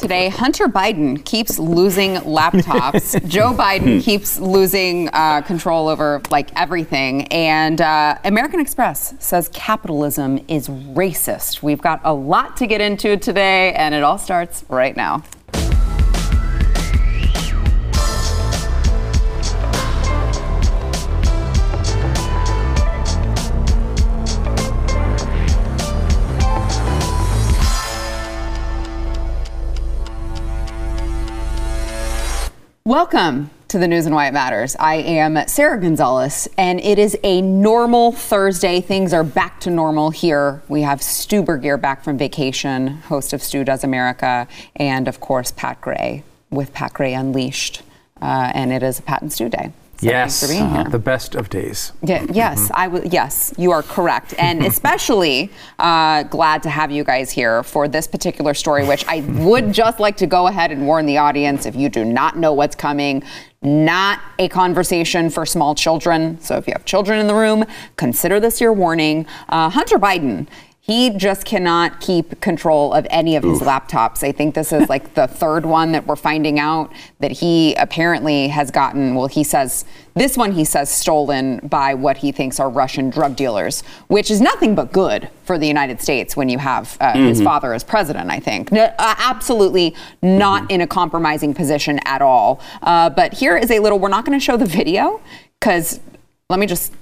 Today, Hunter Biden keeps losing laptops. Joe Biden keeps losing uh, control over like everything. And uh, American Express says capitalism is racist. We've got a lot to get into today, and it all starts right now. Welcome to the news and why it matters. I am Sara Gonzales, and it is a normal Thursday. Things are back to normal here. We have Stu Burguiere back from vacation, host of Stu Does America, and of course, Pat Gray with Pat Gray Unleashed. Uh, and it is a Pat and Stu Day. So yes, thanks for being here. the best of days. Yeah, yes, I w- yes, you are correct, and especially uh, glad to have you guys here for this particular story, which I would just like to go ahead and warn the audience: if you do not know what's coming, not a conversation for small children. So if you have children in the room, consider this your warning. Uh, Hunter Biden. He just cannot keep control of any of his laptops. I think this is like the third one that we're finding out that he apparently has gotten. Well, he says this one he says stolen by what he thinks are Russian drug dealers, which is nothing but good for the United States when you have uh, his father as president. I think No, uh, absolutely not in a compromising position at all. Uh, but here is a little. We're not going to show the video because let me just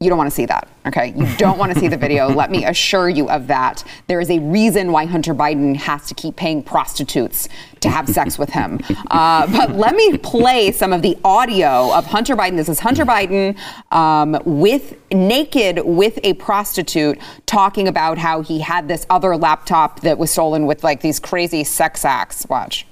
you don't want to see that, okay? You don't want to see the video. Let me assure you of that. There is a reason why Hunter Biden has to keep paying prostitutes to have sex with him. Uh, but let me play some of the audio of Hunter Biden. This is Hunter Biden um, with naked with a prostitute talking about how he had this other laptop that was stolen with like these crazy sex acts. Watch.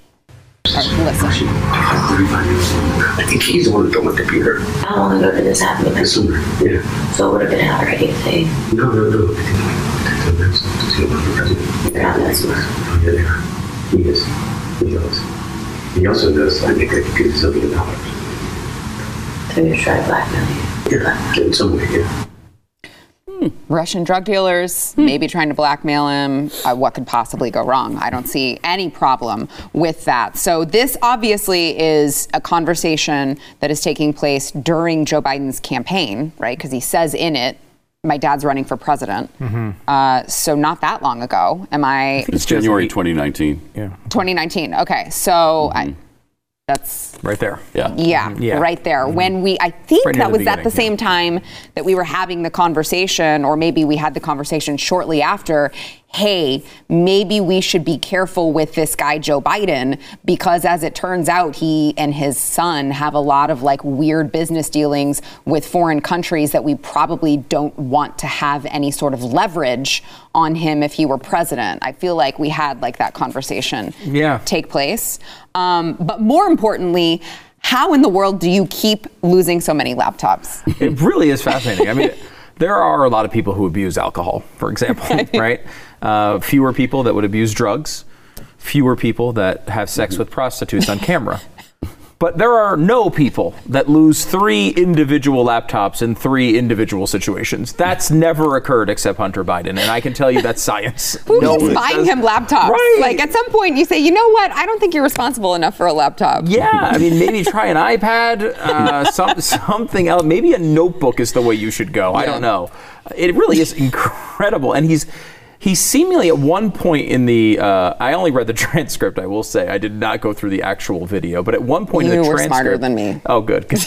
Listen. I think he's the one who told my computer. How long ago did this happen? This summer. Yeah. So it would have been out already if they No, no, no. I think like ten minutes to see about the president. figured out this was. Oh, yeah, they are. He is. He knows. He also knows I could get something in dollars. So you try to blackmail you. Yeah. In some way, yeah. Russian drug dealers, maybe trying to blackmail him. Uh, what could possibly go wrong? I don't see any problem with that. So, this obviously is a conversation that is taking place during Joe Biden's campaign, right? Because he says in it, my dad's running for president. Uh, so, not that long ago. Am I It's January 2019. Yeah, 2019? Okay. So, I, that's right there. Yeah. yeah, Yeah. right there. When we, I think Right that was at the same time that we were having the conversation, or maybe we had the conversation shortly after. Hey, maybe we should be careful with this guy, Joe Biden, because as it turns out, he and his son have a lot of like weird business dealings with foreign countries that we probably don't want to have any sort of leverage on him if he were president. I feel like we had like that conversation Yeah. take place. Um, but more importantly, how in the world do you keep losing so many laptops? It really is fascinating. I mean, there are a lot of people who abuse alcohol, for example, right? Uh, fewer people that would abuse drugs, fewer people that have sex with prostitutes on camera. But there are no people that lose three individual laptops in three individual situations. That's never occurred except Hunter Biden, and I can tell you that's science. Who No keeps buying does- him laptops? Right. Like at some point, you say, you know what? I don't think you're responsible enough for a laptop. Yeah, I mean, maybe try an iPad, uh, some, something else. Maybe a notebook is the way you should go. I don't know. It really is incredible, and he's he's seemingly at one point in the. Uh, I only read the transcript. I will say I did not go through the actual video, but at one point in You the were transcript, smarter than me. Oh, good. I'm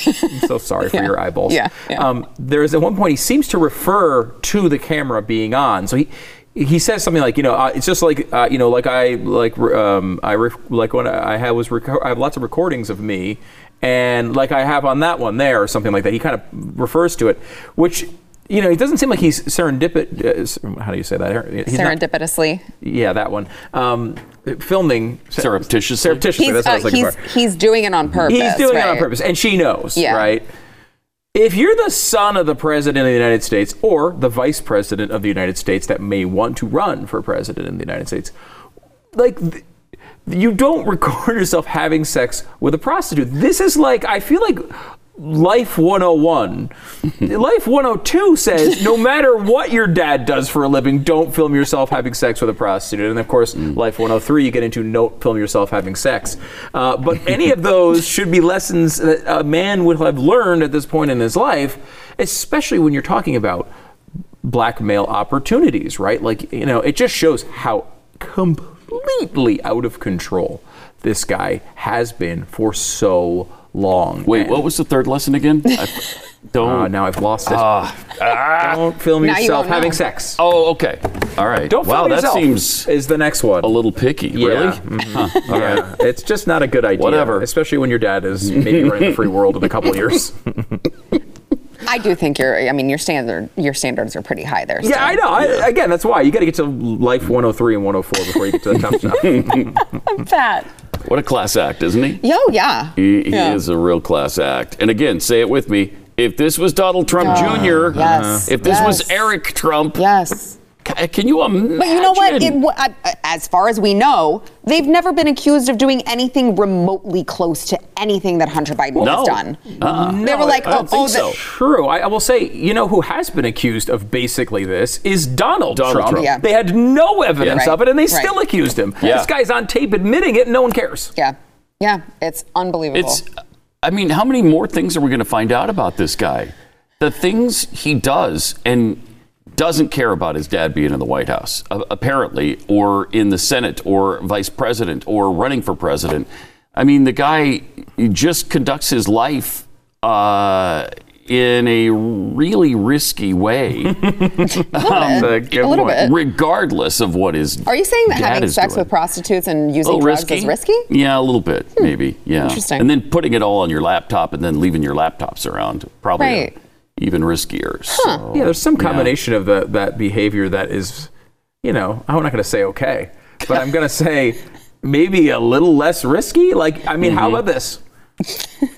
so sorry for Yeah. your eyeballs. Yeah, yeah. Um, there's at one point he seems to refer to the camera being on. So he he says something like, you know, uh, it's just like, uh, you know, like I like um, I like when I had was reco- I have lots of recordings of me, and like I have on that one there or something like that. He kind of refers to it, which. You know, it doesn't seem like he's serendipit. Uh, how do you say that? He's not- Serendipitously. yeah, that one. Um, filming Surreptitiously. Surreptitiously. He's, that's what I uh, was looking he's, for. he's doing it on purpose. He's doing it on purpose, and she knows, Yeah. right? If you're the son of the president of the United States or the vice president of the United States that may want to run for president in the United States, like th- you don't record yourself having sex with a prostitute. This is like I feel like Life 101. Life 102 says no matter what your dad does for a living, don't film yourself having sex with a prostitute. And of course, Life 103, you get into don't film yourself having sex. Uh, but any of those should be lessons that a man would have learned at this point in his life, especially when you're talking about blackmail opportunities, right? Like, you know, it just shows how completely out of control this guy has been for so long. Wait, what was the third lesson again? I, don't. uh, now I've lost it. Don't film Now you yourself won't know. having sex. oh, okay. All right. Don't wow, film that yourself seems is the next one. a little picky. Yeah. Really? Mhm. Huh. All right. Yeah, it's just not a good idea. Whatever. Especially when your dad is maybe running the free world in a couple years. I do think your, I mean, your standard, your standards are pretty high there. Yeah. I know. I, again, that's why you got to get to life 103 and 104 before you get to the tough stuff. That. What a class act, isn't he? Yo, yeah. He, he Yeah. is a real class act. And again, say it with me. If this was Donald Trump oh, Jr., yes, if this was. Eric Trump, Yes. Ca- can you imagine? But you know what? It, w- I- I- as far as we know, they've never been accused of doing anything remotely close to anything that Hunter Biden no. has done. Uh-uh. They were like, I don't oh, oh think oh, so. True. I, I will say, you know who has been accused of basically this is Donald, Donald Trump. Trump. Yeah. They had no evidence Yeah. of it, and they Right. still accused him. Yeah. This guy's on tape admitting it, and no one cares. yeah, yeah, it's unbelievable. It's, I mean, how many more things are we going to find out about this guy? The things he does and doesn't care about his dad being in the White House, uh, apparently, or in the Senate, or vice president, or running for president. I mean, the guy just conducts his life uh, in a really risky way, That's a good a little point. bit. regardless of what is. Are you saying that having sex doing. with prostitutes and using little drugs risky? is risky? Yeah, a little bit, maybe. Yeah. Interesting. And then putting it all on your laptop and then leaving your laptops around, probably Right. Even riskier. So, Yeah, there's some combination of the, that behavior that is, you know, I'm not going to say okay, but I'm going to say maybe a little less risky. Like, I mean, how Mm-hmm. about this?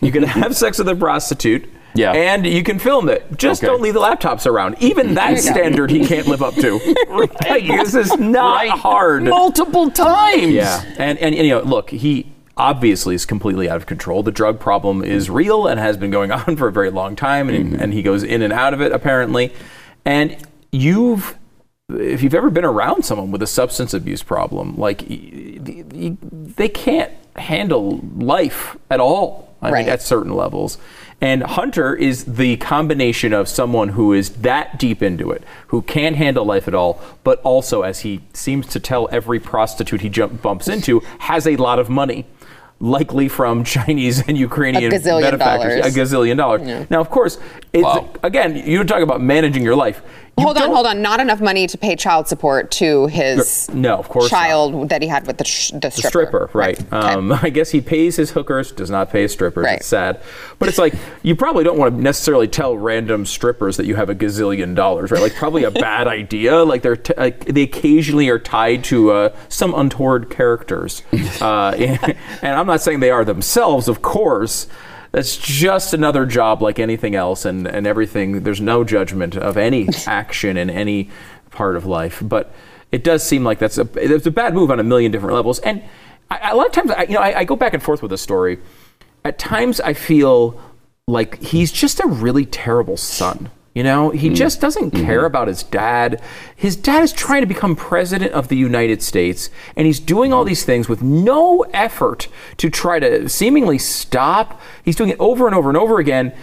You can have sex with a prostitute. Yeah. And you can film it. Just Okay. don't leave the laptops around. Even that standard he can't live up to. Like, this is not Right. hard. Multiple times. Yeah, and, and you know, look, he obviously is completely out of control. The drug problem is real and has been going on for a very long time, and, mm-hmm. and he goes in and out of it apparently. And you've, if you've ever been around someone with a substance abuse problem, like they can't handle life at all. I Right. mean, at certain levels. And Hunter is the combination of someone who is that deep into it, who can't handle life at all, but also, as he seems to tell every prostitute he jump, bumps into, has a lot of money. Likely from Chinese and Ukrainian A benefactors. dollars. A gazillion dollars. Now, of course, it's, Wow. again, you're talking about managing your life. You hold on, hold on. Not enough money to pay child support to his No, of course not. child that he had with the, sh- the stripper. stripper, right? Okay. Um, I guess he pays his hookers, does not pay his strippers. Right. It's sad, but it's like you probably don't want to necessarily tell random strippers that you have a gazillion dollars, right? Like probably a bad idea. Like they're t- like they occasionally are tied to uh, some untoward characters, uh, and, and I'm not saying they are themselves, of course. That's just another job like anything else, and, and everything. There's no judgment of any action in any part of life, but it does seem like that's a it's a bad move on a million different levels. And I, a lot of times, I, you know, I, I go back and forth with this story. At times, I feel like he's just a really terrible son. You know, he mm. just doesn't mm-hmm. care about his dad. His dad is trying to become president of the United States, and he's doing all these things with no effort to try to seemingly stop. He's doing it over and over and over again.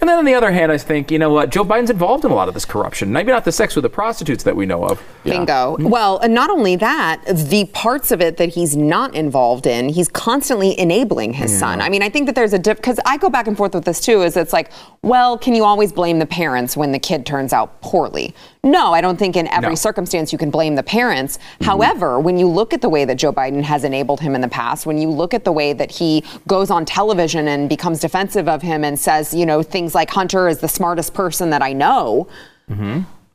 And then on the other hand, I think, you know what, Joe Biden's involved in a lot of this corruption. Maybe not the sex with the prostitutes that we know of. Bingo. Mm-hmm. Well, and not only that, the parts of it that he's not involved in, he's constantly enabling his son. I mean, I think that there's a dip because I go back and forth with this too. Is it's like, well, can you always blame the parents when the kid turns out poorly? No, I don't think in every No. circumstance you can blame the parents. Mm-hmm. However, when you look at the way that Joe Biden has enabled him in the past, when you look at the way that he goes on television and becomes defensive of him and says, you know, things like Hunter is the smartest person that I know.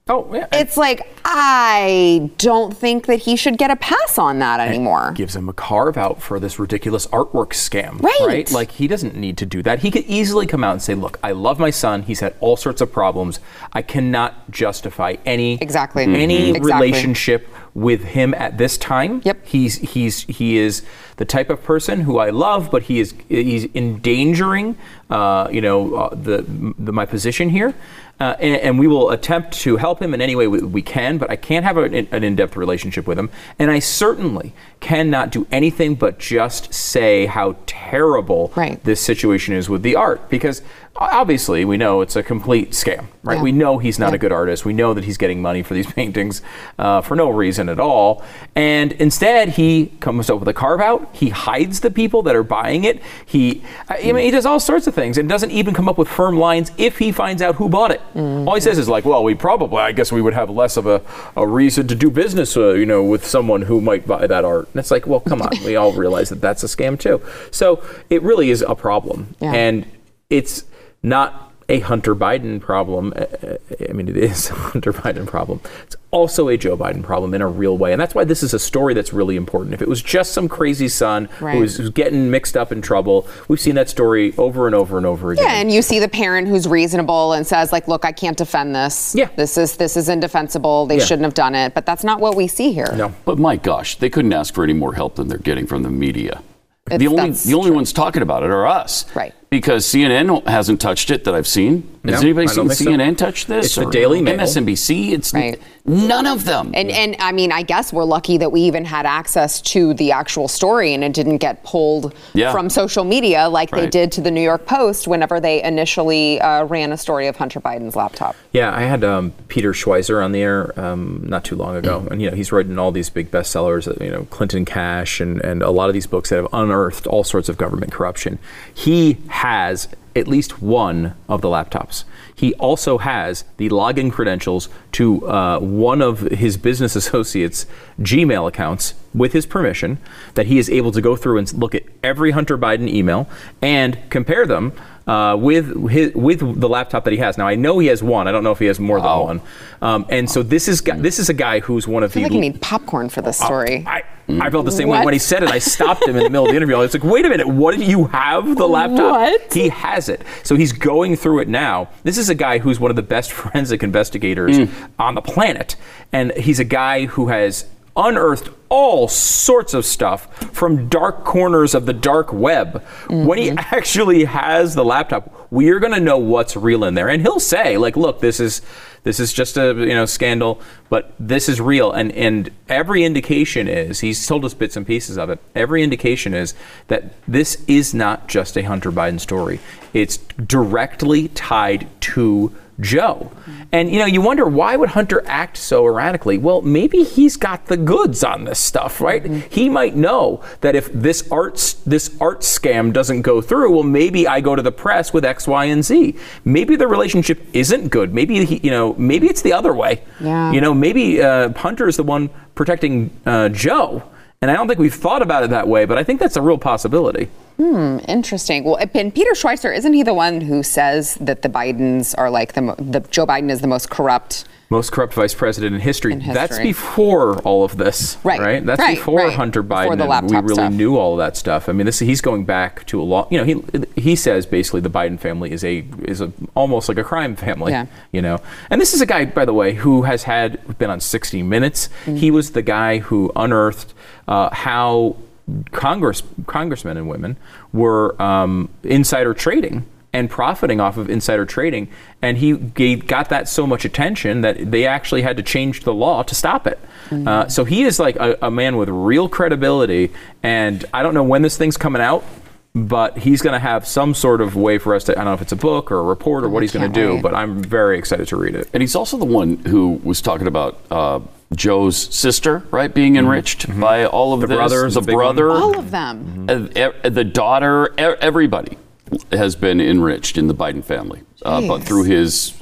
Oh, yeah. It's like I don't think that he should get a pass on that anymore. gives him a carve out for this ridiculous artwork scam. Right. Like he doesn't need to do that. He could easily come out and say, "Look, I love my son. He's had all sorts of problems. I cannot justify any Exactly. any Mhm. Exactly. relationship with him at this time. Yep. He's he's he is the type of person who I love, but he is he's endangering, uh, you know, uh, the, the my position here. Uh, and, and we will attempt to help him in any way we, we can, but I can't have an, an in-depth relationship with him, and I certainly cannot do anything but just say how terrible Right. this situation is with the art because obviously we know it's a complete scam, right? Yeah. We know he's not Yeah. a good artist. We know that he's getting money for these paintings uh, for no reason at all. And instead, he comes up with a carve out. He hides the people that are buying it. He, I mean, he does all sorts of things and doesn't even come up with firm lines if he finds out who bought it. Mm-hmm. All he says is like, well, we probably, I guess we would have less of a, a reason to do business, uh, you know, with someone who might buy that art. And it's like, well, come on. we all realize that that's a scam too. So it really is a problem. Yeah. And it's not a Hunter Biden problem. Uh, uh, I mean, it is a Hunter Biden problem. It's also a Joe Biden problem in a real way. And that's why this is a story that's really important. If it was just some crazy son Right. who was, who's getting mixed up in trouble, we've seen that story over and over and over again. Yeah, and you see the parent who's reasonable and says, like, look, I can't defend this. Yeah. This is this is indefensible. They Yeah. shouldn't have done it. But that's not what we see here. No. But my gosh, they couldn't ask for any more help than they're getting from the media. It's- the only the only ones talking about it are us. Right. Because CNN hasn't touched it that I've seen. Has No, anybody I seen think so. CNN touch this? It's the Daily Mail. MSNBC. It's Right. none of them. And and I mean, I guess we're lucky that we even had access to the actual story and it didn't get pulled Yeah. from social media like they did to the New York Post whenever they initially uh, ran a story of Hunter Biden's laptop. Yeah, I had um, Peter Schweizer on the air um, not too long ago, and you know he's written all these big bestsellers, uh, you know Clinton Cash, and and a lot of these books that have unearthed all sorts of government corruption. He has at least one of the laptops. He also has the login credentials to uh, one of his business associates' Gmail accounts with his permission that he is able to go through and look at every Hunter Biden email and compare them uh, with his, with the laptop that he has. Now I know he has one. I don't know if he has more Wow. than one. Um, and so this is this is a guy who's one of I feel the. like you need popcorn for this story. I, I felt the same way when he said it. I stopped him in the middle of the interview. I was like, "Wait a minute! What did you have the laptop? What? He has it. So he's going through it now. This is a guy who's one of the best forensic investigators on the planet, and he's a guy who has unearthed all sorts of stuff from dark corners of the dark web. When he mm-hmm. actually has the laptop, we are going to know what's real in there, and he'll say, like, "Look, this is." This is just a you know scandal, but this is real, and and every indication is he's told us bits and pieces of it. Every indication is that this is not just a Hunter Biden story; it's directly tied to Joe. And you know, you wonder why would Hunter act so erratically? Well, maybe he's got the goods on this stuff, right? He might know that if this art s- this art scam doesn't go through, well, maybe I go to the press with X, Y, and Z. Maybe the relationship isn't good. Maybe he, you know, maybe it's the other way. Yeah. You know, maybe uh, Hunter is the one protecting uh, Joe. And I don't think we've thought about it that way, but I think that's a real possibility. Hmm, Interesting. Well, and Peter Schweizer, isn't he the one who says that the Bidens are like the, mo- the Joe Biden is the most corrupt? Most corrupt vice president in history. In That's before all of this, Right, right? That's right, before right. Hunter Before Biden. the and we really stuff. knew all of that stuff. I mean, this he's going back to a long. You know, he he says basically the Biden family is a is a almost like a crime family. Yeah. You know, and this is a guy, by the way, who has had been on 60 Minutes. Mm. He was the guy who unearthed uh, how Congress congressmen and women were um, insider trading and profiting off of insider trading, and he gave, got that so much attention that they actually had to change the law to stop it. Uh, so he is like a, a man with real credibility, and I don't know when this thing's coming out. But he's going to have some sort of way for us to, I don't know if it's a book or a report or what he's going to do, but I'm very excited to read it. And he's also the one who was talking about uh, Joe's sister, right, being enriched by all of The this. brother is the a big one. brother, All of them. e- the daughter, everybody has been enriched in the Biden family, uh, but through his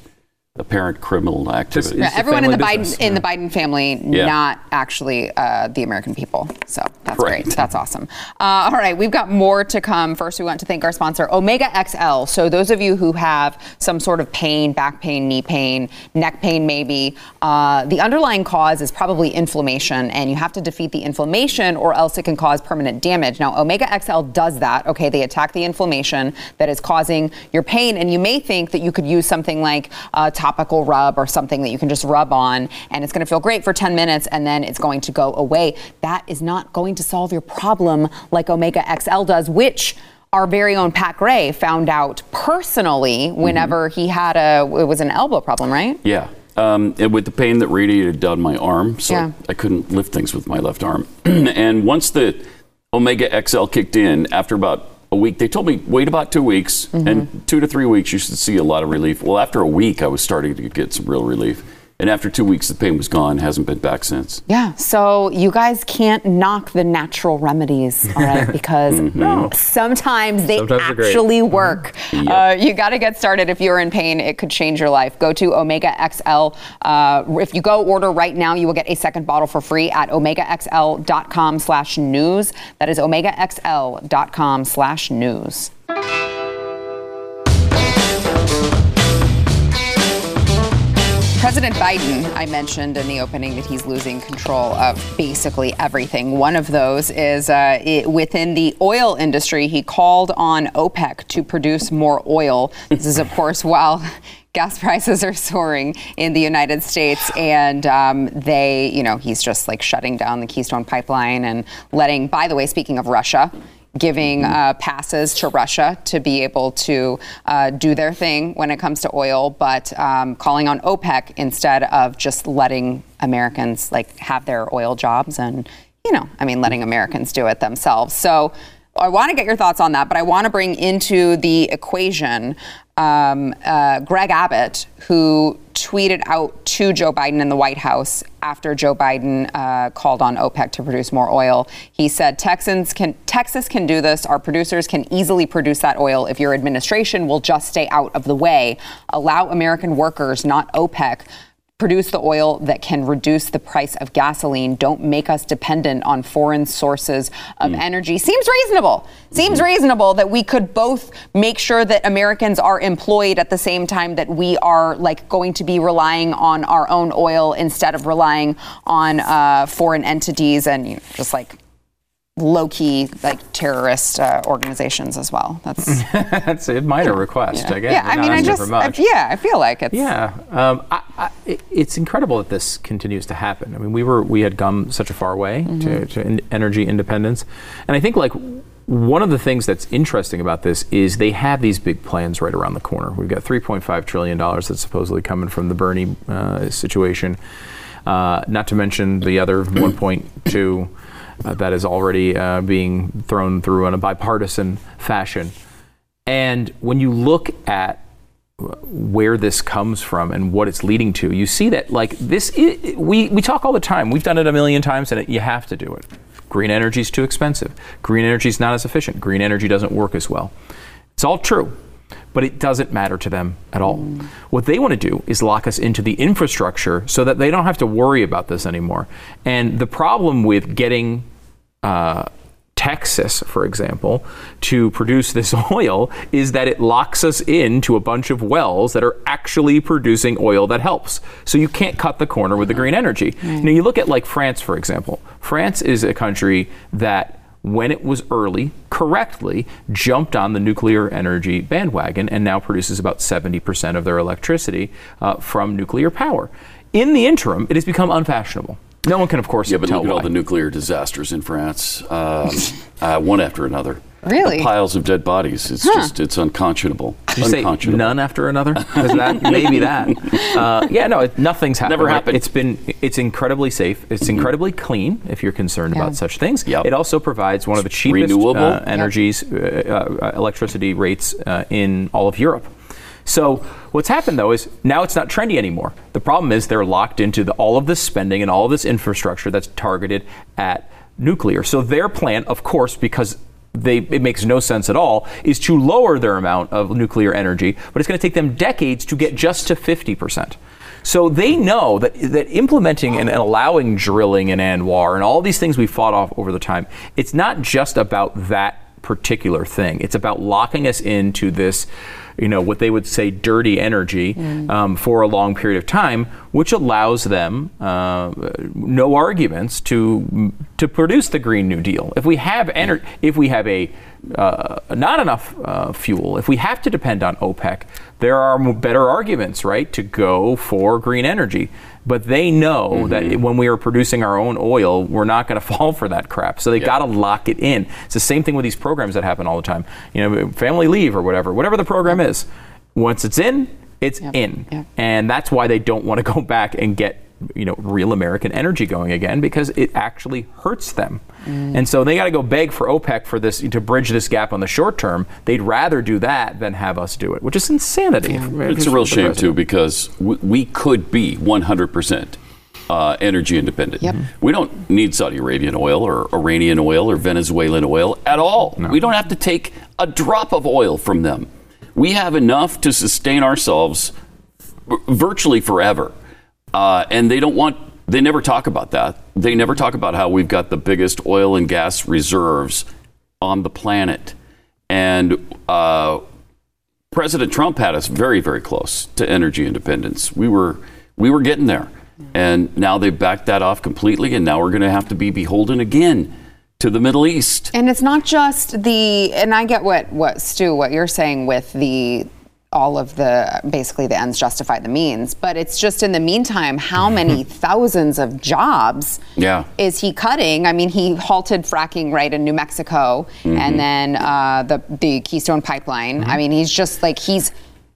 apparent criminal activity. It's Yeah, the everyone in the family Biden in yeah. the Biden family, Yeah. not actually uh, the American people. So that's great. That's awesome. Uh, all right, we've got more to come. First, we want to thank our sponsor, Omega XL. So, those of you who have some sort of pain, back pain, knee pain, neck pain, maybe, uh, the underlying cause is probably inflammation, and you have to defeat the inflammation or else it can cause permanent damage. Now, Omega XL does that. Okay, they attack the inflammation that is causing your pain, and you may think that you could use something like a topical rub or something that you can just rub on, and it's going to feel great for 10 minutes, and then it's going to go away. That is not going to solve your problem like Omega XL does, which our very own Pat Gray found out personally whenever he had a it was an elbow problem, right? Yeah. Um, and with the pain that radiated down my arm, so Yeah. I, I couldn't lift things with my left arm. and once the Omega XL kicked in, after about a week, they told me wait about two weeks, Mm-hmm. and two to three weeks you should see a lot of relief. Well, after a week, I was starting to get some real relief, and after two weeks, the pain was gone. Hasn't been back since. Yeah, so you guys can't knock the natural remedies, all right? Because sometimes they Sometimes they're great. actually work. Uh, you got to get started. If you're in pain, it could change your life. Go to Omega XL. Uh, if you go order right now, you will get a second bottle for free at omegaxl.com slash news. That is omegaxl.com President Biden, I mentioned in the opening that he's losing control of basically everything. One of those is uh, i within the oil industry. He called on OPEC to produce more oil. This is, of course, while gas prices are soaring in the United States, and um, they, you know, he's just like shutting down the Keystone Pipeline and letting. By the way, speaking of Russia giving uh, passes to Russia to be able to uh, do their thing when it comes to oil, but um, calling on OPEC instead of just letting Americans like have their oil jobs and you know, I mean, letting Americans do it themselves. So. I want to get your thoughts on that, but I want to bring into the equation um, uh, Greg Abbott, who tweeted out to Joe Biden in the White House after Joe Biden uh, called on OPEC to produce more oil. He said, Texans can, Texas can do this. Our producers can easily produce that oil if your administration will just stay out of the way. Allow American workers, not OPEC, produce the oil that can reduce the price of gasoline. Don't make us dependent on foreign sources of energy. Seems reasonable. Seems reasonable that we could both make sure that Americans are employed at the same time that we are like going to be relying on our own oil instead of relying on uh, foreign entities and you know, just like low key like terrorist uh, organizations as well. That's That's a minor request, I guess. yeah. I mean, I just. I- yeah. I feel like it's Yeah, um, I, I, it's incredible that this continues to happen. I mean, we were we had come such a far way to, to in- energy independence, and I think like one of the things that's interesting about this is they have these big plans right around the corner. We've got 3.5 trillion dollars that's supposedly coming from the Bernie uh, situation, uh, not to mention the other 1.2 uh, that is already uh, being thrown through in a bipartisan fashion. And when you look at where this comes from and what it's leading to, you see that like this. we we talk all the time. We've done it a million times, and it, you have to do it. Green energy is too expensive. Green energy is not as efficient. Green energy doesn't work as well. It's all true, but it doesn't matter to them at all. What they want to do is lock us into the infrastructure so that they don't have to worry about this anymore. And the problem with getting uh, Texas, for example, to produce this oil is that it locks us into a bunch of wells that are actually producing oil that helps. So you can't cut the corner with the green energy. Now you look at like France, for example. France is a country that when it was early, correctly jumped on the nuclear energy bandwagon and now produces about 70% of their electricity uh, from nuclear power. In the interim, it has become unfashionable. No one can, of course, Yeah, but tell look at all the nuclear disasters in France, um, uh, one after another. Really? The piles of dead bodies. It's just, it's unconscionable. Did you say unconscionable. none after another? That maybe that? Uh, yeah, no, it, nothing's happened. Never right? happened. It's been it's incredibly safe. It's incredibly clean. If you're concerned Yeah. about such things, Yep. it also provides one of the cheapest renewable. uh, Yep. energies, uh, uh, electricity rates uh, in all of Europe. So what's happened though is now it's not trendy anymore. The problem is they're locked into the, all of this spending and all of this infrastructure that's targeted at nuclear. So their plan, of course, because they, it makes no sense at all, is to lower their amount of nuclear energy, but it's going to take them decades to get just to 50%. So they know that that implementing and, and allowing drilling in ANWR and all these things we fought off over the time, it's not just about that particular thing. It's about locking us into this, you know, what they would say dirty energy um, for a long period of time, which allows them uh, no arguments to to produce the Green New Deal. If we have ener- if we have a uh, not enough uh, fuel, if we have to depend on OPEC, there are better arguments, right, to go for green energy. But they know that mm-hmm. when we are producing our own oil, we're not going to fall for that crap. So they got to lock it in. It's the same thing with these programs that happen all the time. You know, family leave or whatever, whatever the program is. Once it's in, it's in, Yep. and that's why they don't want to go back and get you know real American energy going again because it actually hurts them. And so they got to go beg for OPEC for this to bridge this gap on the short term. They'd rather do that than have us do it, which is insanity. It's a real shame too because we, we could be 100% uh, energy independent. Yep. We don't need Saudi Arabian oil or Iranian oil or Venezuelan oil at all. We don't have to take a drop of oil from them. We have enough to sustain ourselves virtually forever. Uh, and they don't want, they never talk about that. They never talk about how we've got the biggest oil and gas reserves on the planet. And uh, President Trump had us very, very close to energy independence. We were, we were getting there. And now they've backed that off completely. And now we're going to have to be beholden again to the Middle East. And it's not just the, and I get what what Stu, what you're saying with the all of the basically the ends justify the means, but it's just in the meantime, how many thousands of jobs Yeah. is he cutting? I mean, he halted fracking right in New Mexico, and then uh, the the Keystone Pipeline. I mean, he's just like he's.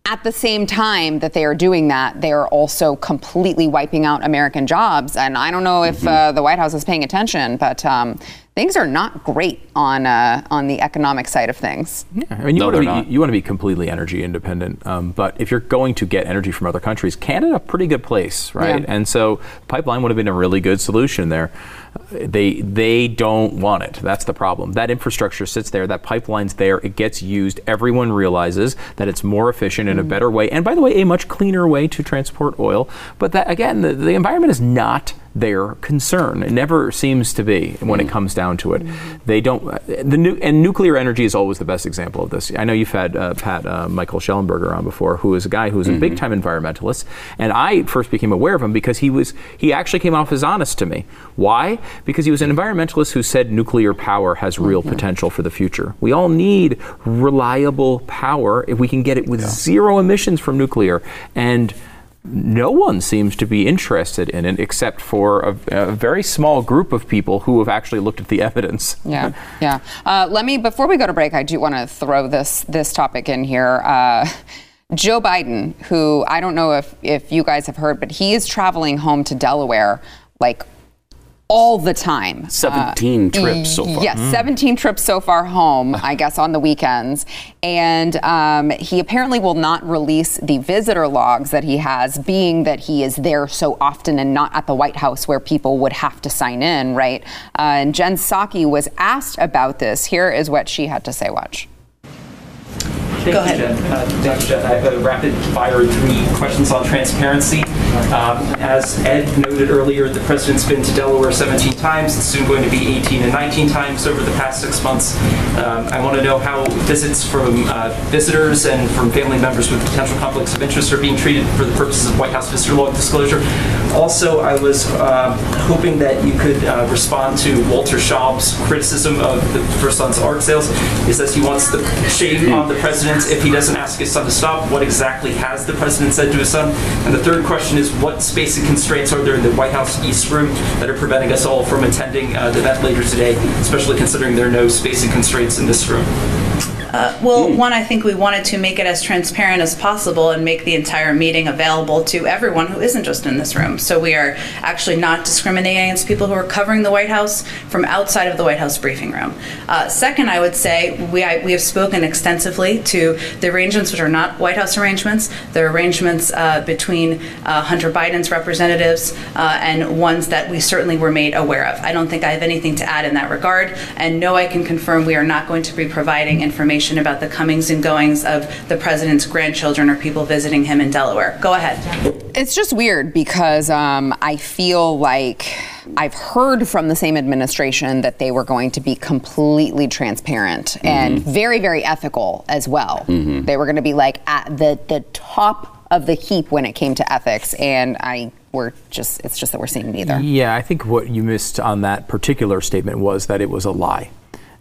At the same time that they are doing that, they are also completely wiping out American jobs. And I don't know if uh, the White House is paying attention, but um, things are not great on uh, on the economic side of things. Yeah, I mean, you No, want to be not. you want to be completely energy independent, um, but if you're going to get energy from other countries, Canada a pretty good place, right? Yeah. And so pipeline would have been a really good solution there. Uh, They they don't want it. That's the problem. That infrastructure sits there. That pipeline's there. It gets used. Everyone realizes that it's more efficient and a better way, and by the way, a much cleaner way to transport oil. But that again, the, the environment is not their concern. It never seems to be when it comes down to it. They don't. The nu- and nuclear energy is always the best example of this. I know you've had uh, Pat uh, Michael Shellenberger on before, who is a guy who's a big time environmentalist, and I first became aware of him because he was he actually came off as honest to me. Why? Because he was an environmentalist who said nuclear power has real potential for the future. We all need reliable power if we can get it with zero emissions from nuclear and no one seems to be interested in it except for a, a very small group of people who have actually looked at the evidence. Yeah, yeah. Uh, let me before we go to break, I do want to throw this this topic in here. Uh, Joe Biden, who I don't know if if you guys have heard, but he is traveling home to Delaware like all the time. 17 trips so far. Yes, 17 trips so far home, I guess, on the weekends. And um, he apparently will not release the visitor logs that he has, being that he is there so often and not at the White House where people would have to sign in, right? Uh, and Jen Psaki was asked about this. Here is what she had to say. Watch. Thank Go you, ahead. Jen. Uh, Dr. Jen, I have a rapid fire three questions on transparency. Um, as Ed noted earlier, the president's been to Delaware 17 times. It's soon going to be 18 and 19 times over the past six months. Um, I want to know how visits from uh, visitors and from family members with potential conflicts of interest are being treated for the purposes of White House visitor log disclosure. Also, I was uh, hoping that you could uh, respond to Walter Shaub's criticism of the First Son's art sales. He says he wants the shame on the president if he doesn't ask his son to stop. What exactly has the president said to his son? And the third question is, what spacing constraints are there in the White House East Room that are preventing us all from attending uh, the event later today, especially considering there are no spacing constraints in this room? Well, one, I think we wanted to make it as transparent as possible and make the entire meeting available to everyone who isn't just in this room. So we are actually not discriminating against people who are covering the White House from outside of the White House briefing room. Uh, second, I would say we, I, we have spoken extensively to the arrangements which are not White House arrangements. They're arrangements uh, between uh, Hunter Biden's representatives uh, and ones that we certainly were made aware of. I don't think I have anything to add in that regard. And no, I can confirm we are not going to be providing information information about the comings and goings of the president's grandchildren or people visiting him in Delaware. Go ahead. It's just weird because um, I feel like I've heard from the same administration that they were going to be completely transparent and very, very ethical as well. They were going to be like at the the top of the heap when it came to ethics, and I we're just it's just that we're seeing neither. Yeah, I think what you missed on that particular statement was that it was a lie.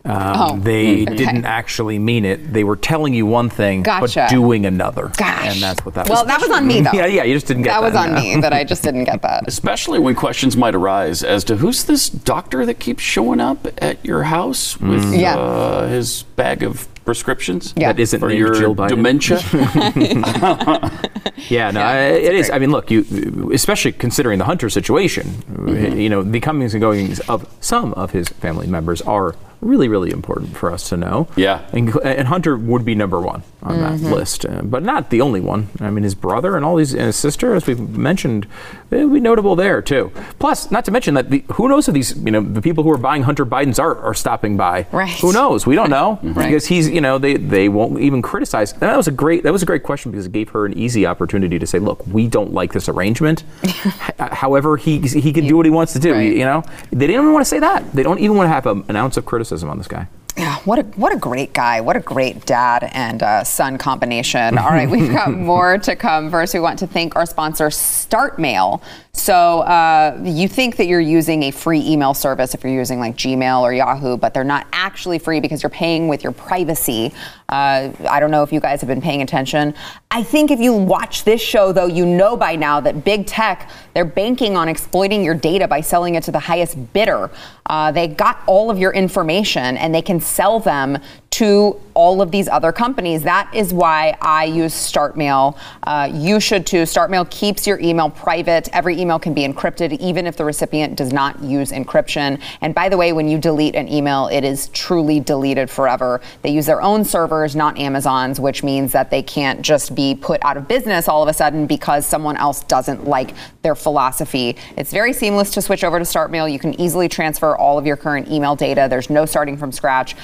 Um, Oh, they okay. didn't actually mean it. They were telling you one thing, Gotcha. but doing another. Gosh. And that's what that well, was. Well, that was on me though. Yeah, yeah, you just didn't get that that. was on yeah. me that I just didn't get that. Especially when questions might arise as to who's this doctor that keeps showing up at your house with Yeah. uh, his bag of prescriptions Yeah. That isn't for your Jill Biden. dementia. Yeah, no, I- it is. I mean, look, you, especially considering the Hunter situation, Mm-hmm. you know, the comings and goings of some of his family members are really, really important for us to know. Yeah. and, and Hunter would be number one on Mm-hmm. that list, uh, but not the only one. I mean, his brother and all these, and his sister, as we've mentioned, it would be notable there too. Plus, not to mention that the, who knows if these, you know, the people who are buying Hunter Biden's art are stopping by. Right. Who knows? We don't know Right. because he's, you know, they they won't even criticize. And that was a great that was a great question because it gave her an easy opportunity to say, look, we don't like this arrangement. However, he he can do what he wants to do. Right. You know, they didn't even want to say that. They don't even want to have a, an ounce of criticism on this guy. Yeah, what a what a great guy! What a great dad and uh, son combination. All right, we've got more to come. First, we want to thank our sponsor, StartMail. So uh, you think that you're using a free email service if you're using like Gmail or Yahoo, but they're not actually free because you're paying with your privacy. Uh, I don't know if you guys have been paying attention. I think if you watch this show, though, you know by now that big tech they're banking on exploiting your data by selling it to the highest bidder. Uh, they got all of your information and they can sell them to all of these other companies. That is why I use StartMail. Uh, you should too. StartMail keeps your email private. Every email can be encrypted, even if the recipient does not use encryption. And by the way, when you delete an email, it is truly deleted forever. They use their own servers, not Amazon's, which means that they can't just be put out of business all of a sudden because someone else doesn't like their philosophy. It's very seamless to switch over to StartMail. You can easily transfer all of your current email data. There's no starting from scratch.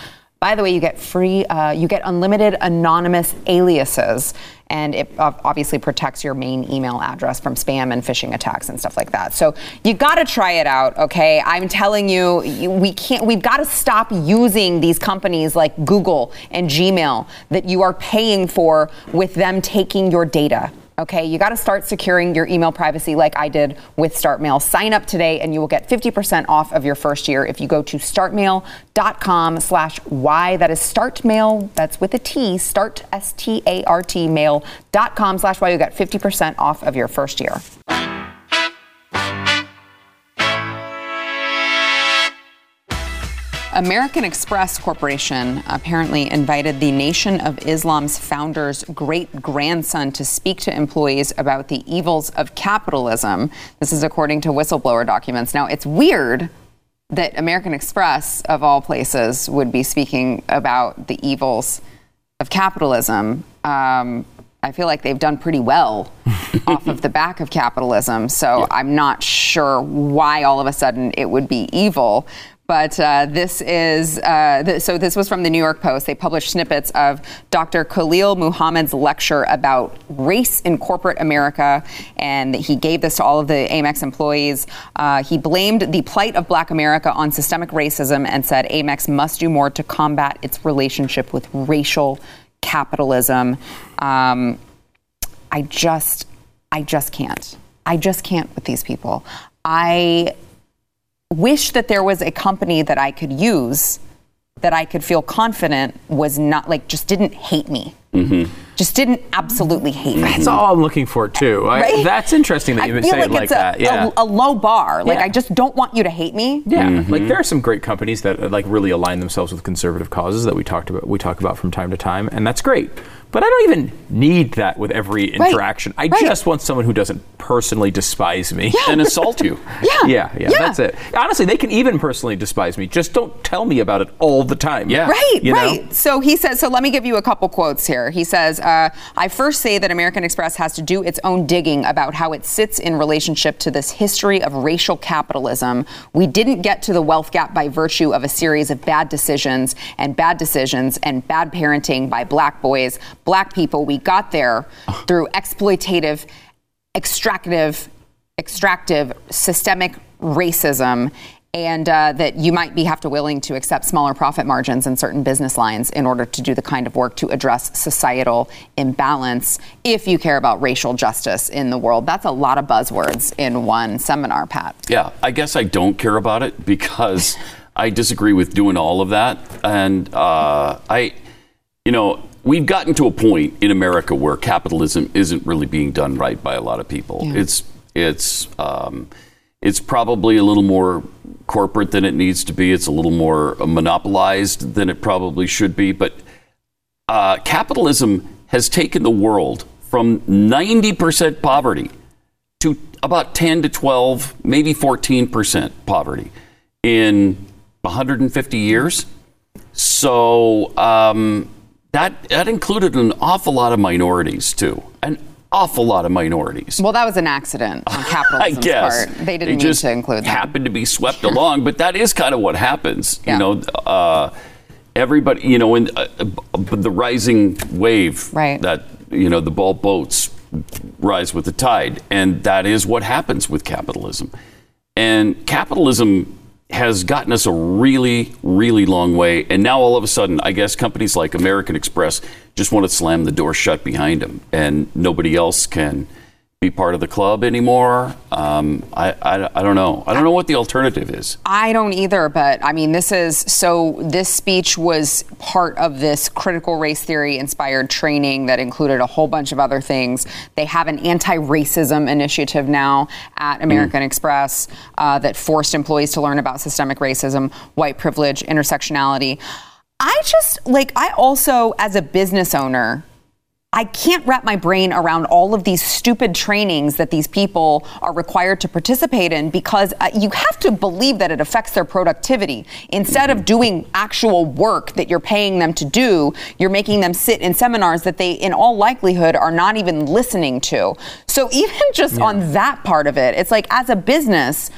By the way, you get free, uh, you get unlimited anonymous aliases, and it obviously protects your main email address from spam and phishing attacks and stuff like that. So you got to try it out, okay? I'm telling you, you we can't. We've got to stop using these companies like Google and Gmail that you are paying for with them taking your data. Okay, you got to start securing your email privacy like I did with StartMail. Sign up today and you will get 50% off of your first year if you go to startmail.com slash Y. That is startmail, that's with a T, start, S-T-A-R-T, mail.com slash Y. You get 50% off of your first year. American Express Corporation apparently invited the Nation of Islam's founder's great grandson to speak to employees about the evils of capitalism. This is according to whistleblower documents. Now, it's weird that American Express, of all places, would be speaking about the evils of capitalism. Um, I feel like they've done pretty well off of the back of capitalism. So I'm not sure why all of a sudden it would be evil. But uh, this is uh, th- so. This was from the New York Post. They published snippets of Dr. Khalil Muhammad's lecture about race in corporate America, and he gave this to all of the Amex employees. Uh, he blamed the plight of Black America on systemic racism and said Amex must do more to combat its relationship with racial capitalism. Um, I just, I just can't. I just can't with these people. I wish that there was a company that I could use that I could feel confident was not like just didn't hate me. Just didn't absolutely hate me. That's all I'm looking for too. I- Right? that's interesting that I you would feel say like it like it's a, that. Yeah. a, a low bar. Like Yeah. I just don't want you to hate me. Yeah, like there are some great companies that uh, like really align themselves with conservative causes that we talked about. We talk about from time to time, and that's great. But I don't even need that with every Right. interaction. I Right. just want someone who doesn't personally despise me. and assault you. Yeah. Yeah, yeah, Yeah. that's it. Honestly, they can even personally despise me. Just don't tell me about it all the time. Yeah. Right, You know? right. So he says, so let me give you a couple quotes here. He says, uh, I first say that American Express has to do its own digging about how it sits in relationship to this history of racial capitalism. We didn't get to the wealth gap by virtue of a series of bad decisions and bad decisions and bad parenting by black boys, black people. We got there through exploitative, extractive, extractive, systemic racism and uh, that you might be have to willing to accept smaller profit margins in certain business lines in order to do the kind of work to address societal imbalance if you care about racial justice in the world. That's a lot of buzzwords in one seminar, Pat. Yeah, I guess I don't care about it because I disagree with doing all of that. And uh, I, you know, we've gotten to a point in America where capitalism isn't really being done right by a lot of people. It's it's um, it's probably a little more corporate than it needs to be. It's a little more monopolized than it probably should be. But uh, capitalism has taken the world from 90% poverty to about 10 to 12, maybe 14% poverty in 150 years. So um, that that included an awful lot of minorities too, an awful lot of minorities. Well, that was an accident on I guess part. They didn't need just to include that. happened to be swept along, but that is kind of what happens. Yeah. You know, uh, everybody. You know, in uh, uh, the rising wave, Right. That you know, the ball boats rise with the tide, and that is what happens with capitalism. And capitalism has gotten us a really, really long way. And now all of a sudden, I guess companies like American Express just want to slam the door shut behind them, and nobody else can be part of the club anymore. Um, I, I, I don't know. I don't know what the alternative is. I don't either, but I mean, this is so. This speech was part of this critical race theory inspired training that included a whole bunch of other things. They have an anti racism initiative now at American Express uh, that forced employees to learn about systemic racism, white privilege, intersectionality. I just like, I also, as a business owner, I can't wrap my brain around all of these stupid trainings that these people are required to participate in because uh, you have to believe that it affects their productivity. Instead of doing actual work that you're paying them to do, you're making them sit in seminars that they, in all likelihood, are not even listening to. So, even just on that part of it, it's like as a business,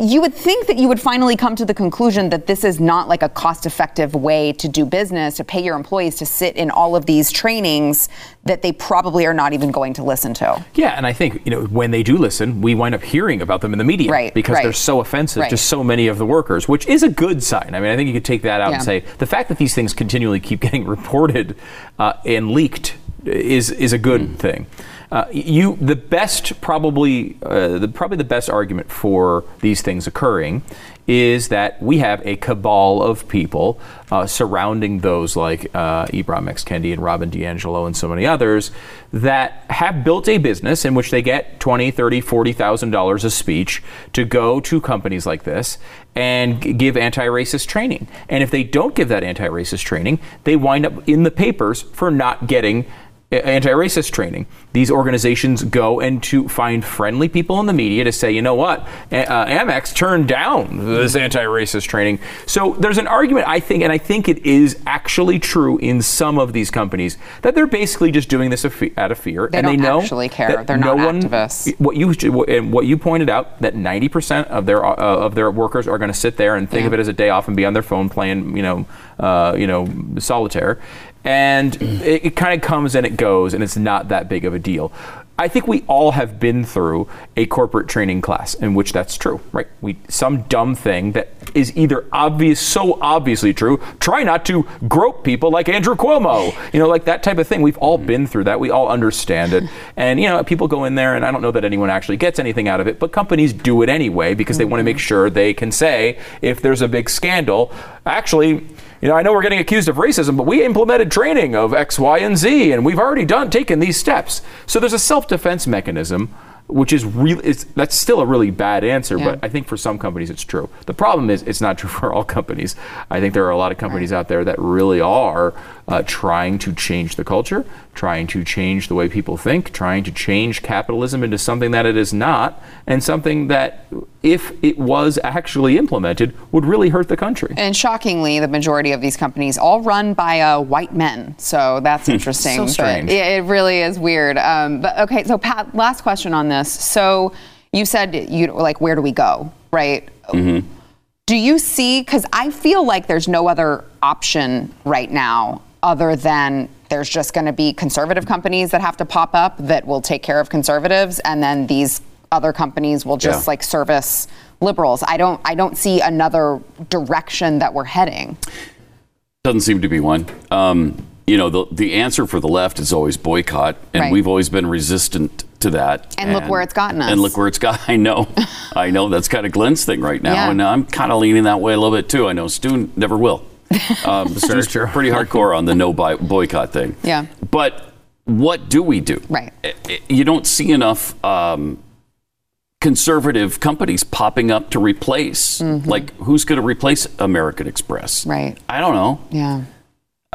you would think that you would finally come to the conclusion that this is not like a cost effective way to do business, to pay your employees to sit in all of these trainings that they probably are not even going to listen to. Yeah, and I think you know when they do listen, we wind up hearing about them in the media, Right, Because right. they're so offensive Right. to so many of the workers, which is a good sign. I mean, I think you could take that out Yeah. and say the fact that these things continually keep getting reported uh, and leaked is is a good thing. Uh, you the best probably uh, the probably the best argument for these things occurring is that we have a cabal of people uh, surrounding those like uh, Ibram X. Kendi and Robin DiAngelo and so many others that have built a business in which they get 20, 30, 40,000 dollars a speech to go to companies like this and g- give anti-racist training. And if they don't give that anti-racist training, they wind up in the papers for not getting a- anti-racist training. These organizations go and to find friendly people in the media to say, you know what, A- uh, Amex turned down this anti-racist training. So there's an argument, I think, and I think it is actually true in some of these companies that they're basically just doing this a out of fear, They and they don't know actually care. They're no not one, activists. What you and what you pointed out that 90% of their uh, of their workers are going to sit there and think Yeah. of it as a day off and be on their phone playing, you know, uh, you know, solitaire, and it, it kind of comes and it goes, and it's not that big of a deal. I think we all have been through a corporate training class in which that's true, right? We some dumb thing that is either obvious, so obviously true. Try not to grope people like Andrew Cuomo, you know, like that type of thing. We've all been through that. We all understand it, and you know, people go in there, and I don't know that anyone actually gets anything out of it, but companies do it anyway because they want to make sure they can say if there's a big scandal, actually. You know, I know we're getting accused of racism, but we implemented training of X, Y, and Z, and we've already done taken these steps. So there's a self-defense mechanism which is really that's still a really bad answer. Yeah. But I think for some companies it's true. The problem is it's not true for all companies. I think there are a lot of companies out there that really are uh, trying to change the culture, trying to change the way people think, trying to change capitalism into something that it is not, and something that, if it was actually implemented, would really hurt the country. And shockingly, the majority of these companies all run by uh, white men. So that's interesting. So strange. It, it really is weird. Um, but okay, so Pat, last question on this. So you said you like, where do we go, right? Do you see? Because I feel like there's no other option right now other than there's just going to be conservative companies that have to pop up that will take care of conservatives, and then these other companies will just Yeah. like service liberals. I don't. I don't see another direction that we're heading. Doesn't seem to be one. Um, you know, the, the answer for the left is always boycott, and Right. we've always been resistant to that. And look where it's gotten us. And look where it's got. I know, I know. That's kind of Glenn's thing right now, Yeah. and I'm kind of leaning that way a little bit too. I know Stu never will. Um, Stu's true. pretty hardcore on the no buy, boycott thing. Yeah. But what do we do? Right. I- I- You don't see enough um, conservative companies popping up to replace. Like, who's going to replace American Express? Mm-hmm. Right. I don't know. Yeah.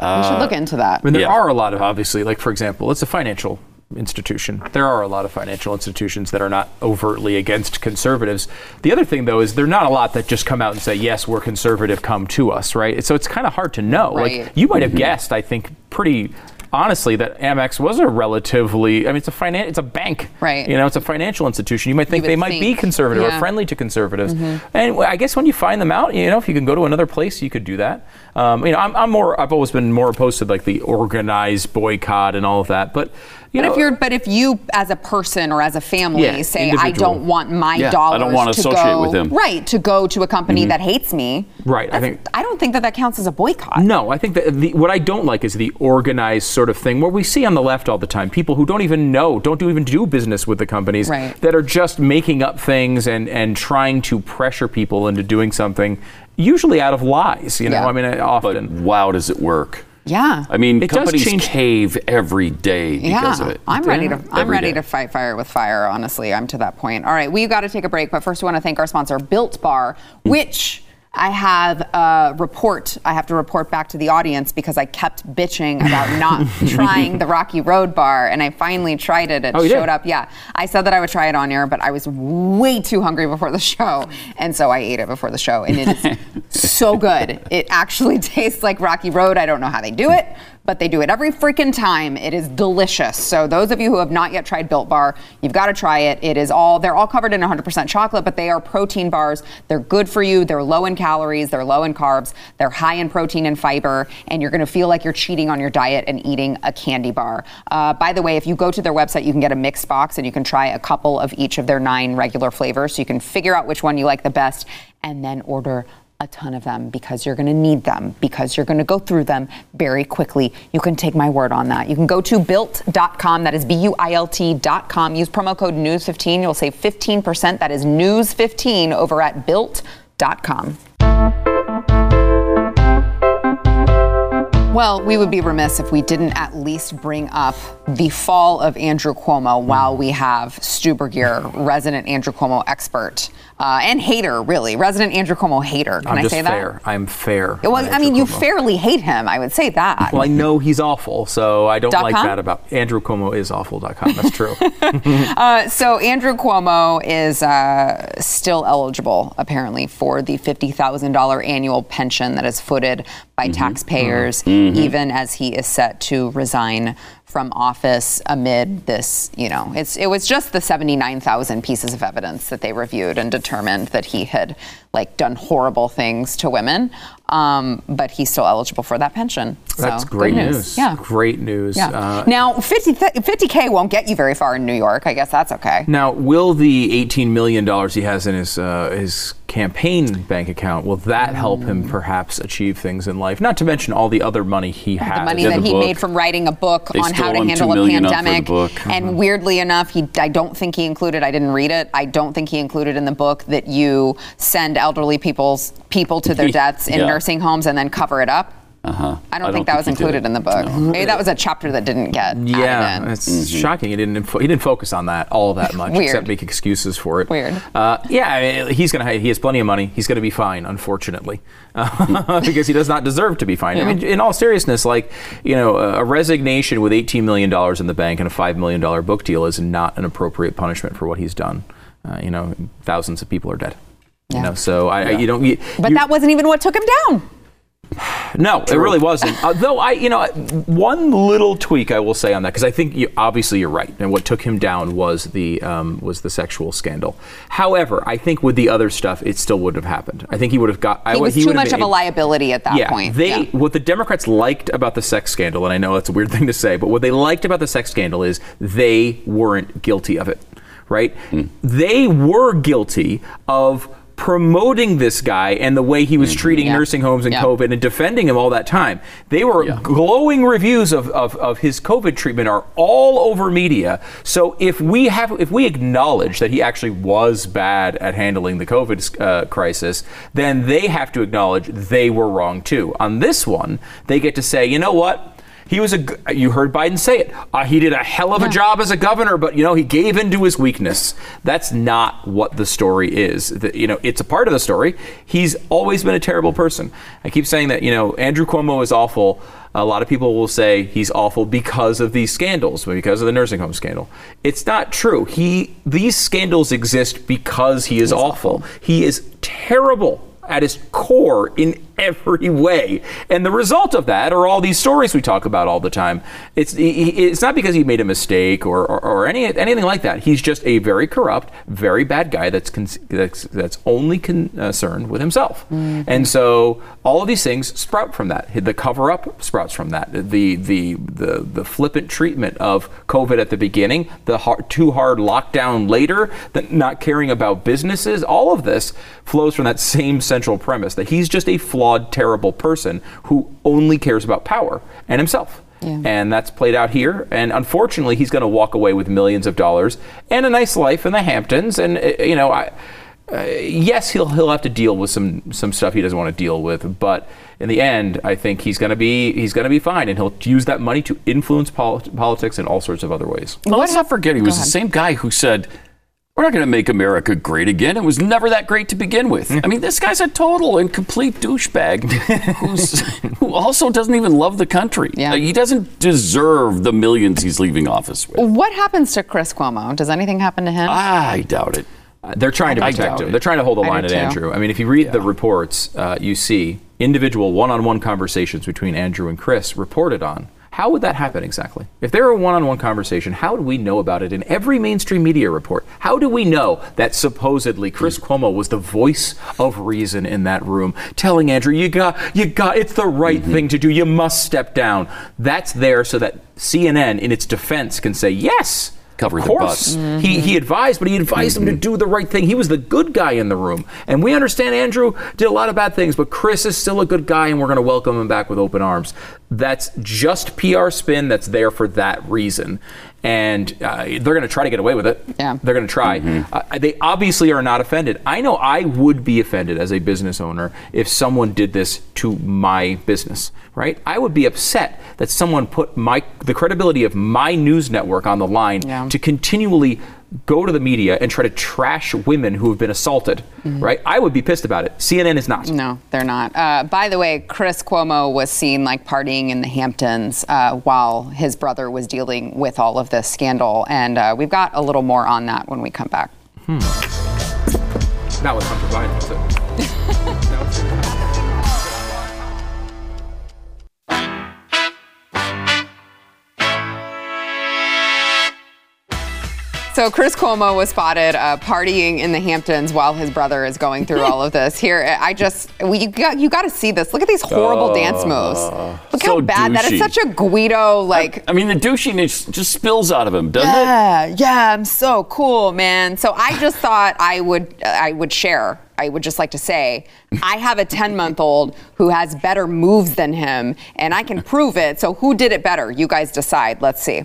we should look into that. I mean, there Yeah. are a lot of obviously, like for example, it's a financial institution. There are a lot of financial institutions that are not overtly against conservatives. The other thing, though, is there are not a lot that just come out and say, "Yes, we're conservative. Come to us." Right. So it's kind of hard to know. Right. Like you might have guessed, I think, pretty honestly, that Amex was a relatively. I mean, it's a finan- It's a bank. Right. You know, it's a financial institution. You might think would they might be conservative Yeah. Mm-hmm. or friendly to conservatives. And I guess when you find them out, you know, if you can go to another place, you could do that. Um, you know, I'm, I'm more. I've always been more opposed to like the organized boycott and all of that. But you But know, if you're, but if you as a person or as a family Yeah, say, I don't want my Yeah, I dollars don't wanna to associate go, with him. right, to go to a company mm-hmm. that hates me, Right, I think- I don't think that that counts as a boycott. No, I think that the, what I don't like is the organized sort of thing where we see on the left all the time people who don't even know, don't do, even do business with the companies Right. that are just making up things and, and trying to pressure people into doing something, usually out of lies. You know, Yeah. I mean, But often. wow, does it work? Yeah. I mean, It companies change- cave every day because yeah, of it. I'm ready to. I'm Every ready day. to fight fire with fire. Honestly, I'm to that point. All right, we've got to take a break, but first, we want to thank our sponsor, Built Bar, mm. which I have a report. I have to report back to the audience because I kept bitching about not trying the Rocky Road Bar, and I finally tried it. It Oh, you showed did? up. Yeah, I said that I would try it on air, but I was way too hungry before the show, and so I ate it before the show, and it is so good. It actually tastes like Rocky Road. I don't know how they do it, but they do it every freaking time. It is delicious. So those of you who have not yet tried Built Bar, you've got to try it. It is all they're all covered in 100% chocolate, but they are protein bars. They're good for you. They're low in calories, they're low in carbs, they're high in protein and fiber, and you're going to feel like you're cheating on your diet and eating a candy bar. Uh, by the way, if you go to their website, you can get a mixed box and you can try a couple of each of their nine regular flavors, so you can figure out which one you like the best, and then order a ton of them because you're going to need them because you're going to go through them very quickly. You can take my word on that. You can go to built.com. That is B U I L T.com. Use promo code news15. You'll save 15%. That is news15 over at built.com. Well, we would be remiss if we didn't at least bring up the fall of Andrew Cuomo while we have Stu Burguiere, resident Andrew Cuomo expert uh, and hater, really, resident Andrew Cuomo hater. Can I'm I say fair. that? I'm fair. Well, I mean, you Cuomo. fairly hate him. I would say that. Well, I know he's awful, so I don't Dot like com? that about Andrew Cuomo is awful.com. That's true. Uh, so Andrew Cuomo is uh, still eligible, apparently, for the fifty thousand dollar annual pension that is footed by taxpayers, even as he is set to resign from office amid this. You know, it's it was just the seventy nine thousand pieces of evidence that they reviewed and determined that he had like done horrible things to women, um, but he's still eligible for that pension. So, That's great news. Yeah. Great news. Yeah. Uh, now, 50, k won't get you very far in New York. I guess that's okay. Now, will the $18 million he has in his uh, his campaign bank account will that help him perhaps achieve things in life? Not to mention all the other money he has. the money Yeah, that the he book. made from writing a book They on how to handle a million up for the pandemic. Mm-hmm. And weirdly enough, he I don't think he included. I didn't read it. I don't think he included in the book that you send elderly people's people to their deaths in Yeah. nursing homes and then cover it up. Uh-huh. I don't think that was included in the book. Maybe that was a chapter that didn't get Yeah, added in. it's shocking. He didn't info- he didn't focus on that all that much, except make excuses for it. Weird. Uh, yeah, I mean, he's gonna he has plenty of money. He's gonna be fine, unfortunately, because he does not deserve to be fine. I mean, in all seriousness, like you know, a a resignation with eighteen million dollars in the bank and a five million dollar book deal is not an appropriate punishment for what he's done. Uh, you know, thousands of people are dead. You Yeah. know, so I, I you don't. You, But you- that wasn't even what took him down. No, it really wasn't. Uh, though I, you know, one little tweak I will say on that because I think you, obviously you're right, and what took him down was the um, was the sexual scandal. However, I think with the other stuff, it still would have happened. I think he would have got. I, He was he too would have much of a liability at that yeah, point. They Yeah. what the Democrats liked about the sex scandal, and I know that's a weird thing to say, but what they liked about the sex scandal is they weren't guilty of it, right? They were guilty of promoting this guy and the way he was treating Yeah. nursing homes and Yeah. COVID and defending him all that time. They were Yeah. glowing reviews of, of, of his COVID treatment are all over media. So if we have if we acknowledge that he actually was bad at handling the COVID uh, crisis, then they have to acknowledge they were wrong too. On this one, they get to say, you know what? He was a. You heard Biden say it. Uh, he did a hell of a job as a governor, but you know he gave in to his weakness. That's not what the story is. The- you know, it's a part of the story. He's always been a terrible person. I keep saying that. You know, Andrew Cuomo is awful. A lot of people will say he's awful because of these scandals, because of the nursing home scandal. It's not true. He these scandals exist because he is awful. He is terrible at his core in every way. And the result of that are all these stories we talk about all the time. It's he, it's not because he made a mistake or, or, or any anything like that. He's just a very corrupt, very bad guy that's con- that's, that's only concerned with himself. Mm-hmm. And so all of these things sprout from that. The cover up sprouts from that. The the the the flippant treatment of COVID at the beginning, the hard, too hard lockdown later, the not caring about businesses, all of this flows from that same central premise that he's just a flawed, terrible person who only cares about power and himself. And that's played out here. And unfortunately, he's going to walk away with millions of dollars and a nice life in the Hamptons. And, uh, you know, I. Uh, yes, he'll he'll have to deal with some some stuff he doesn't want to deal with, but in the end, I think he's going to be he's going to be fine, and he'll use that money to influence pol- politics in all sorts of other ways. Well, let's not forget he was the same guy who said, "We're not going to make America great again." It was never that great to begin with. I mean, this guy's a total and complete douchebag who's, who also doesn't even love the country. Yeah. He doesn't deserve the millions he's leaving office with. What happens to Chris Cuomo? Does anything happen to him? I doubt it. Uh, They're trying to protect him. it. They're trying to hold the I line at too. Andrew. I mean, if you read the reports, uh, you see individual one-on-one conversations between Andrew and Chris reported on. How would that happen exactly? If there were a one-on-one conversation, how would we know about it in every mainstream media report? How do we know that supposedly Chris hmm. Cuomo was the voice of reason in that room, telling Andrew, "You got, you got, it's the right mm-hmm. thing to do. You must step down." That's there so that CNN, in its defense, can say, "Yes." Cover of the course. butts. Mm-hmm. He, he advised, but he advised him to mm-hmm. do the right thing. He was the good guy in the room. And we understand Andrew did a lot of bad things, but Chris is still a good guy, and we're going to welcome him back with open arms. That's just PR spin that's there for that reason. And uh, they're going to try to get away with it. Yeah. They're going to try. Uh, they obviously are not offended. I know I would be offended as a business owner if someone did this to my business, right? I would be upset that someone put my the credibility of my news network on the line Yeah. to continually go to the media and try to trash women who have been assaulted, right? I would be pissed about it. CNN is not. No, they're not. Uh, by the way, Chris Cuomo was seen like partying in the Hamptons uh, while his brother was dealing with all of this scandal. And uh, we've got a little more on that when we come back. Not with Hunter Biden, was it? So Chris Cuomo was spotted uh, partying in the Hamptons while his brother is going through all of this. Here, I just we, you got you got to see this. Look at these horrible dance moves. Look how so bad that is. Such a Guido like. I mean, the douchiness just spills out of him, doesn't it? Yeah, yeah, I'm so cool, man. So I just thought I would I would share. I would just like to say I have a 10 month old who has better moves than him, and I can prove it. So who did it better? You guys decide. Let's see.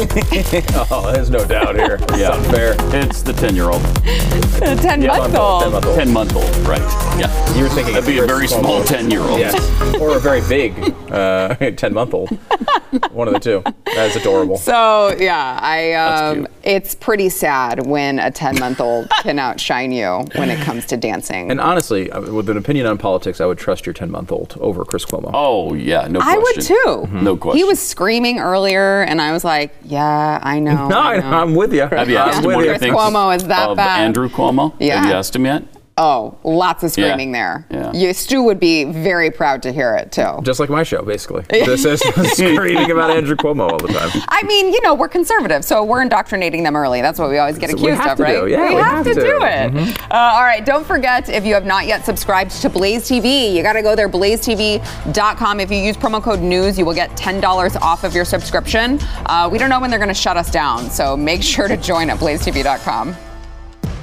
Oh, there's no doubt here. It's Yeah. unfair. It's the 10 year old. A 10 Yeah, month ten old. month old. 10 month old, right. Yeah. You were thinking That'd be a very small 10 year old. Yes. or a very big uh, 10 month old. One of the two. That is adorable. So yeah, I That's um, cute. it's pretty sad when a 10 month old can outshine you when it comes to dancing. And honestly, uh, with an opinion on politics, I would trust your 10 month old over Chris Cuomo. Oh, yeah, no I would too. No question. He was screaming earlier, and I was like, "Yeah, I know." no, I I, know. I'm with you. Have you I'm asked him what he thinks Cuomo is that of bad? Andrew Cuomo? Yeah. Have you asked him yet? Oh, lots of screaming there. Yeah. You, Stu would be very proud to hear it too. Just like my show, basically. This is screaming about Andrew Cuomo all the time. I mean, you know, we're conservative, so we're indoctrinating them early. That's what we always get That's what we accused of, to right? do. Yeah, we, we have, have to, to. do it. Uh, all right, don't forget if you have not yet subscribed to Blaze TV, you got to go there, blazetv.com. If you use promo code NEWS, you will get $10 off of your subscription. Uh, we don't know when they're going to shut us down, so make sure to join at blazetv.com.